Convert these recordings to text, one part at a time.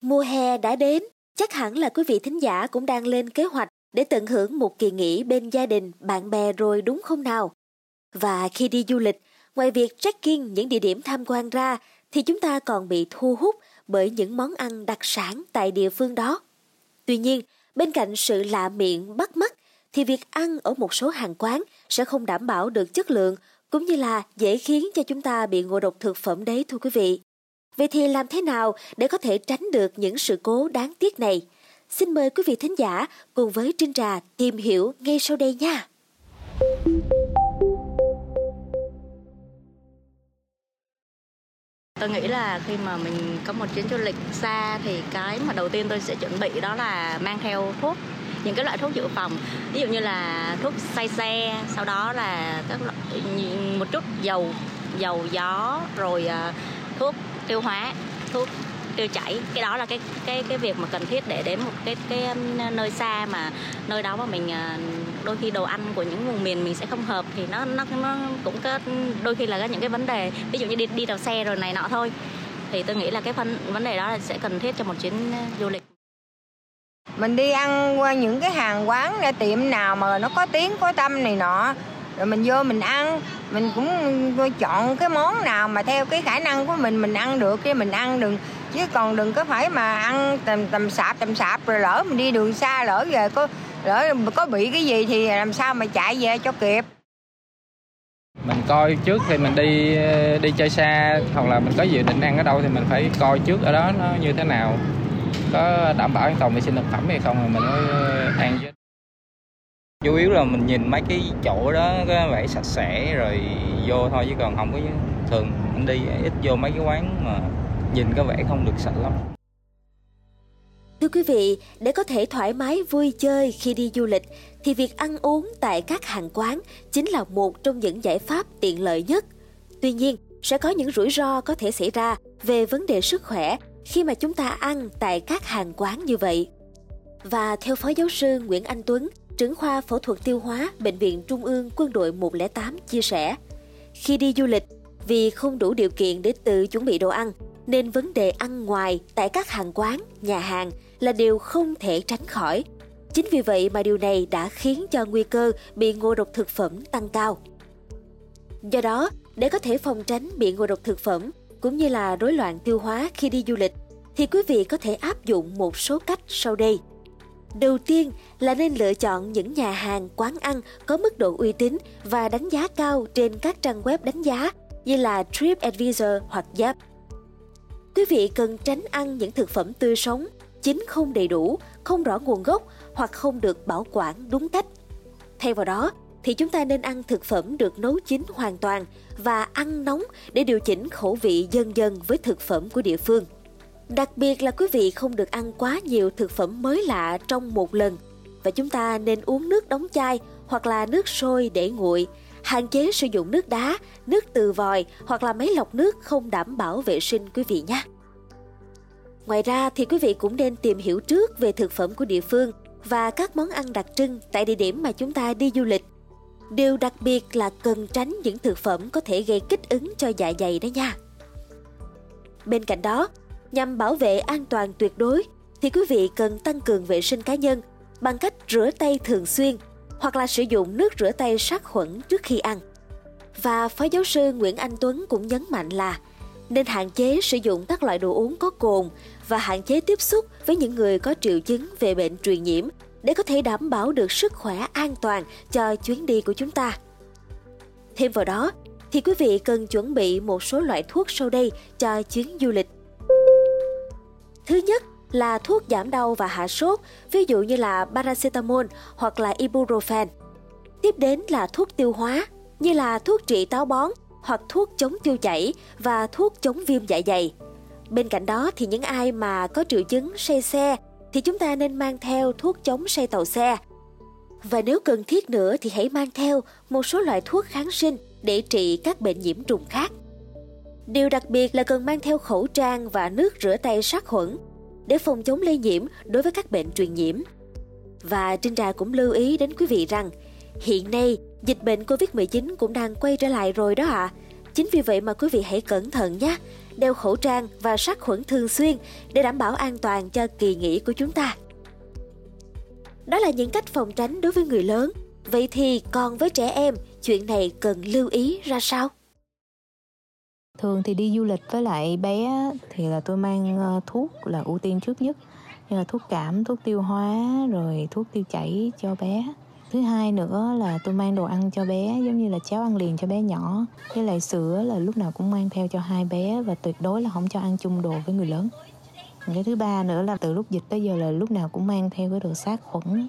Mùa hè đã đến, chắc hẳn là quý vị thính giả cũng đang lên kế hoạch để tận hưởng một kỳ nghỉ bên gia đình, bạn bè rồi đúng không nào? Và khi đi du lịch, ngoài việc trekking những địa điểm tham quan ra thì chúng ta còn bị thu hút bởi những món ăn đặc sản tại địa phương đó. Tuy nhiên, bên cạnh sự lạ miệng bắt mắt thì việc ăn ở một số hàng quán sẽ không đảm bảo được chất lượng cũng như là dễ khiến cho chúng ta bị ngộ độc thực phẩm đấy thưa quý vị. Vậy thì làm thế nào để có thể tránh được những sự cố đáng tiếc này? Xin mời quý vị thính giả cùng với Trinh Trà tìm hiểu ngay sau đây nha. Tôi nghĩ là khi mà mình có một chuyến du lịch xa thì cái mà đầu tiên tôi sẽ chuẩn bị đó là mang theo thuốc những cái loại thuốc dự phòng ví dụ như là thuốc say xe sau đó là các loại, một chút dầu dầu gió rồi à, thuốc tiêu hóa, thuốc tiêu chảy. Cái đó là cái cái cái việc mà cần thiết để đến một cái cái um, nơi xa mà nơi đó mà mình ờ, đôi khi đồ ăn của những vùng miền mình sẽ không hợp thì nó nó nó cũng có đôi khi là có những cái vấn đề. Ví dụ như đi đi tàu xe rồi này nọ thôi. Thì tôi nghĩ là cái phần vấn đề đó là sẽ cần thiết cho một chuyến ờ, du lịch. Mình đi ăn qua những cái hàng quán tiệm nào mà nó có tiếng, có tâm này nọ rồi mình vô mình ăn. Mình cũng chọn cái món nào mà theo cái khả năng của mình mình ăn được chứ mình ăn đừng, chứ còn đừng có phải mà ăn tầm tầm sạp tầm sạp rồi lỡ mình đi đường xa, lỡ về có, lỡ có bị cái gì thì làm sao mà chạy về cho kịp. Mình coi trước thì mình đi đi chơi xa, hoặc là mình có dự định ăn ở đâu thì mình phải coi trước ở đó nó như thế nào. Có đảm bảo an toàn vệ sinh thực phẩm hay không thì mình mới ờ, ăn chứ chủ yếu là mình nhìn mấy cái chỗ đó có vẻ sạch sẽ rồi vô thôi chứ còn không có thường mình đi ít vô mấy cái quán mà nhìn có vẻ không được sạch lắm Thưa quý vị, để có thể thoải mái vui chơi khi đi du lịch thì việc ăn uống tại các hàng quán chính là một trong những giải pháp tiện lợi nhất. Tuy nhiên, sẽ có những rủi ro có thể xảy ra về vấn đề sức khỏe khi mà chúng ta ăn tại các hàng quán như vậy. Và theo Phó Giáo sư Nguyễn Anh Tuấn, trưởng khoa phẫu thuật tiêu hóa Bệnh viện Trung ương Quân đội 108 chia sẻ, khi đi du lịch, vì không đủ điều kiện để tự chuẩn bị đồ ăn, nên vấn đề ăn ngoài tại các hàng quán, nhà hàng là điều không thể tránh khỏi. Chính vì vậy mà điều này đã khiến cho nguy cơ bị ngộ độc thực phẩm tăng cao. Do đó, để có thể phòng tránh bị ngộ độc thực phẩm cũng như là rối loạn tiêu hóa khi đi du lịch, thì quý vị có thể áp dụng một số cách sau đây. Đầu tiên là nên lựa chọn những nhà hàng, quán ăn có mức độ uy tín và đánh giá cao trên các trang web đánh giá như là TripAdvisor hoặc Yelp. Quý vị cần tránh ăn những thực phẩm tươi sống, chín không đầy đủ, không rõ nguồn gốc hoặc không được bảo quản đúng cách. Thay vào đó, thì chúng ta nên ăn thực phẩm được nấu chín hoàn toàn và ăn nóng để điều chỉnh khẩu vị dần dần với thực phẩm của địa phương. Đặc biệt là quý vị không được ăn quá nhiều thực phẩm mới lạ trong một lần và chúng ta nên uống nước đóng chai hoặc là nước sôi để nguội, hạn chế sử dụng nước đá, nước từ vòi hoặc là máy lọc nước không đảm bảo vệ sinh quý vị nhé. Ngoài ra thì quý vị cũng nên tìm hiểu trước về thực phẩm của địa phương và các món ăn đặc trưng tại địa điểm mà chúng ta đi du lịch. Điều đặc biệt là cần tránh những thực phẩm có thể gây kích ứng cho dạ dày đó nha. Bên cạnh đó, nhằm bảo vệ an toàn tuyệt đối thì quý vị cần tăng cường vệ sinh cá nhân bằng cách rửa tay thường xuyên hoặc là sử dụng nước rửa tay sát khuẩn trước khi ăn. Và Phó giáo sư Nguyễn Anh Tuấn cũng nhấn mạnh là nên hạn chế sử dụng các loại đồ uống có cồn và hạn chế tiếp xúc với những người có triệu chứng về bệnh truyền nhiễm để có thể đảm bảo được sức khỏe an toàn cho chuyến đi của chúng ta. Thêm vào đó, thì quý vị cần chuẩn bị một số loại thuốc sau đây cho chuyến du lịch. Thứ nhất là thuốc giảm đau và hạ sốt, ví dụ như là paracetamol hoặc là ibuprofen. Tiếp đến là thuốc tiêu hóa, như là thuốc trị táo bón hoặc thuốc chống tiêu chảy và thuốc chống viêm dạ dày. Bên cạnh đó thì những ai mà có triệu chứng say xe thì chúng ta nên mang theo thuốc chống say tàu xe. Và nếu cần thiết nữa thì hãy mang theo một số loại thuốc kháng sinh để trị các bệnh nhiễm trùng khác. Điều đặc biệt là cần mang theo khẩu trang và nước rửa tay sát khuẩn để phòng chống lây nhiễm đối với các bệnh truyền nhiễm. Và Trinh Trà cũng lưu ý đến quý vị rằng hiện nay dịch bệnh Covid-19 cũng đang quay trở lại rồi đó ạ. À. Chính vì vậy mà quý vị hãy cẩn thận nhé, đeo khẩu trang và sát khuẩn thường xuyên để đảm bảo an toàn cho kỳ nghỉ của chúng ta. Đó là những cách phòng tránh đối với người lớn. Vậy thì còn với trẻ em, chuyện này cần lưu ý ra sao? Thường thì đi du lịch với lại bé thì là tôi mang ờ, thuốc là ưu tiên trước nhất như là thuốc cảm, thuốc tiêu hóa rồi thuốc tiêu chảy cho bé. Thứ hai nữa là tôi mang đồ ăn cho bé giống như là cháo ăn liền cho bé nhỏ. Với lại sữa là lúc nào cũng mang theo cho hai bé và tuyệt đối là không cho ăn chung đồ với người lớn. Cái thứ ba nữa là từ lúc dịch tới giờ là lúc nào cũng mang theo cái đồ sát khuẩn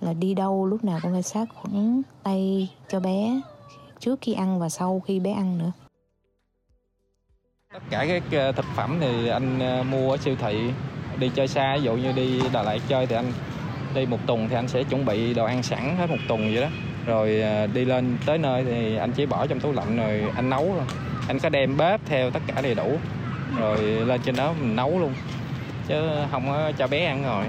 là đi đâu lúc nào cũng phải sát khuẩn tay cho bé trước khi ăn và sau khi bé ăn nữa tất cả các ờ, thực phẩm thì anh ờ, mua ở siêu thị đi chơi xa ví dụ như đi Đà Lạt chơi thì anh đi một tuần thì anh sẽ chuẩn bị đồ ăn sẵn hết một tuần vậy đó. Rồi ờ, đi lên tới nơi thì anh chỉ bỏ trong tủ lạnh rồi anh nấu rồi anh có đem bếp theo tất cả đầy đủ rồi lên trên đó mình nấu luôn chứ không có cho bé ăn rồi.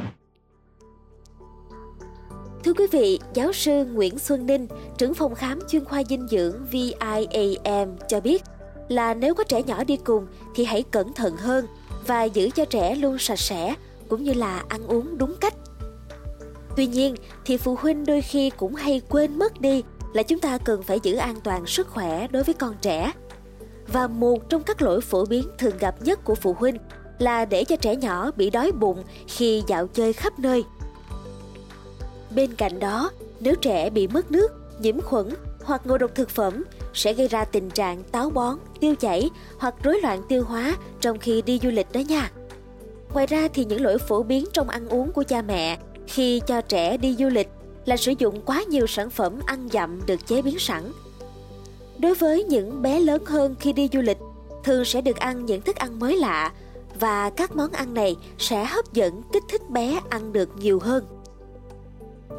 Thưa quý vị, giáo sư Nguyễn Xuân Ninh, trưởng phòng khám chuyên khoa dinh dưỡng VIAM cho biết là nếu có trẻ nhỏ đi cùng thì hãy cẩn thận hơn và giữ cho trẻ luôn sạch sẽ cũng như là ăn uống đúng cách. Tuy nhiên thì phụ huynh đôi khi cũng hay quên mất đi là chúng ta cần phải giữ an toàn sức khỏe đối với con trẻ. Và một trong các lỗi phổ biến thường gặp nhất của phụ huynh là để cho trẻ nhỏ bị đói bụng khi dạo chơi khắp nơi. Bên cạnh đó, nếu trẻ bị mất nước, nhiễm khuẩn hoặc ngộ độc thực phẩm sẽ gây ra tình trạng táo bón, tiêu chảy hoặc rối loạn tiêu hóa trong khi đi du lịch đó nha. Ngoài ra thì những lỗi phổ biến trong ăn uống của cha mẹ khi cho trẻ đi du lịch là sử dụng quá nhiều sản phẩm ăn dặm được chế biến sẵn. Đối với những bé lớn hơn khi đi du lịch, thường sẽ được ăn những thức ăn mới lạ và các món ăn này sẽ hấp dẫn kích thích bé ăn được nhiều hơn.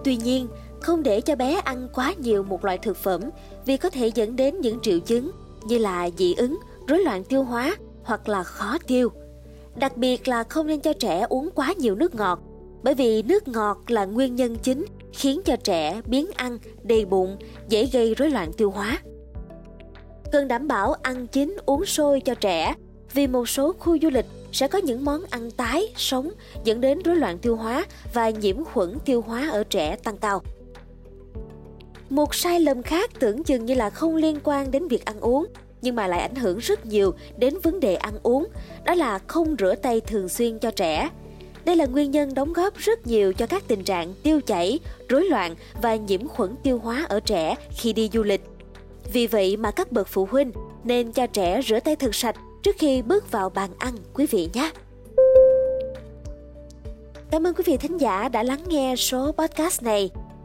Tuy nhiên, không để cho bé ăn quá nhiều một loại thực phẩm vì có thể dẫn đến những triệu chứng như là dị ứng, rối loạn tiêu hóa hoặc là khó tiêu. Đặc biệt là không nên cho trẻ uống quá nhiều nước ngọt bởi vì nước ngọt là nguyên nhân chính khiến cho trẻ biến ăn, đầy bụng, dễ gây rối loạn tiêu hóa. Cần đảm bảo ăn chín uống sôi cho trẻ vì một số khu du lịch sẽ có những món ăn tái, sống dẫn đến rối loạn tiêu hóa và nhiễm khuẩn tiêu hóa ở trẻ tăng cao. Một sai lầm khác tưởng chừng như là không liên quan đến việc ăn uống nhưng mà lại ảnh hưởng rất nhiều đến vấn đề ăn uống, đó là không rửa tay thường xuyên cho trẻ. Đây là nguyên nhân đóng góp rất nhiều cho các tình trạng tiêu chảy, rối loạn và nhiễm khuẩn tiêu hóa ở trẻ khi đi du lịch. Vì vậy mà các bậc phụ huynh nên cho trẻ rửa tay thật sạch trước khi bước vào bàn ăn quý vị nhé. Cảm ơn quý vị thính giả đã lắng nghe số podcast này.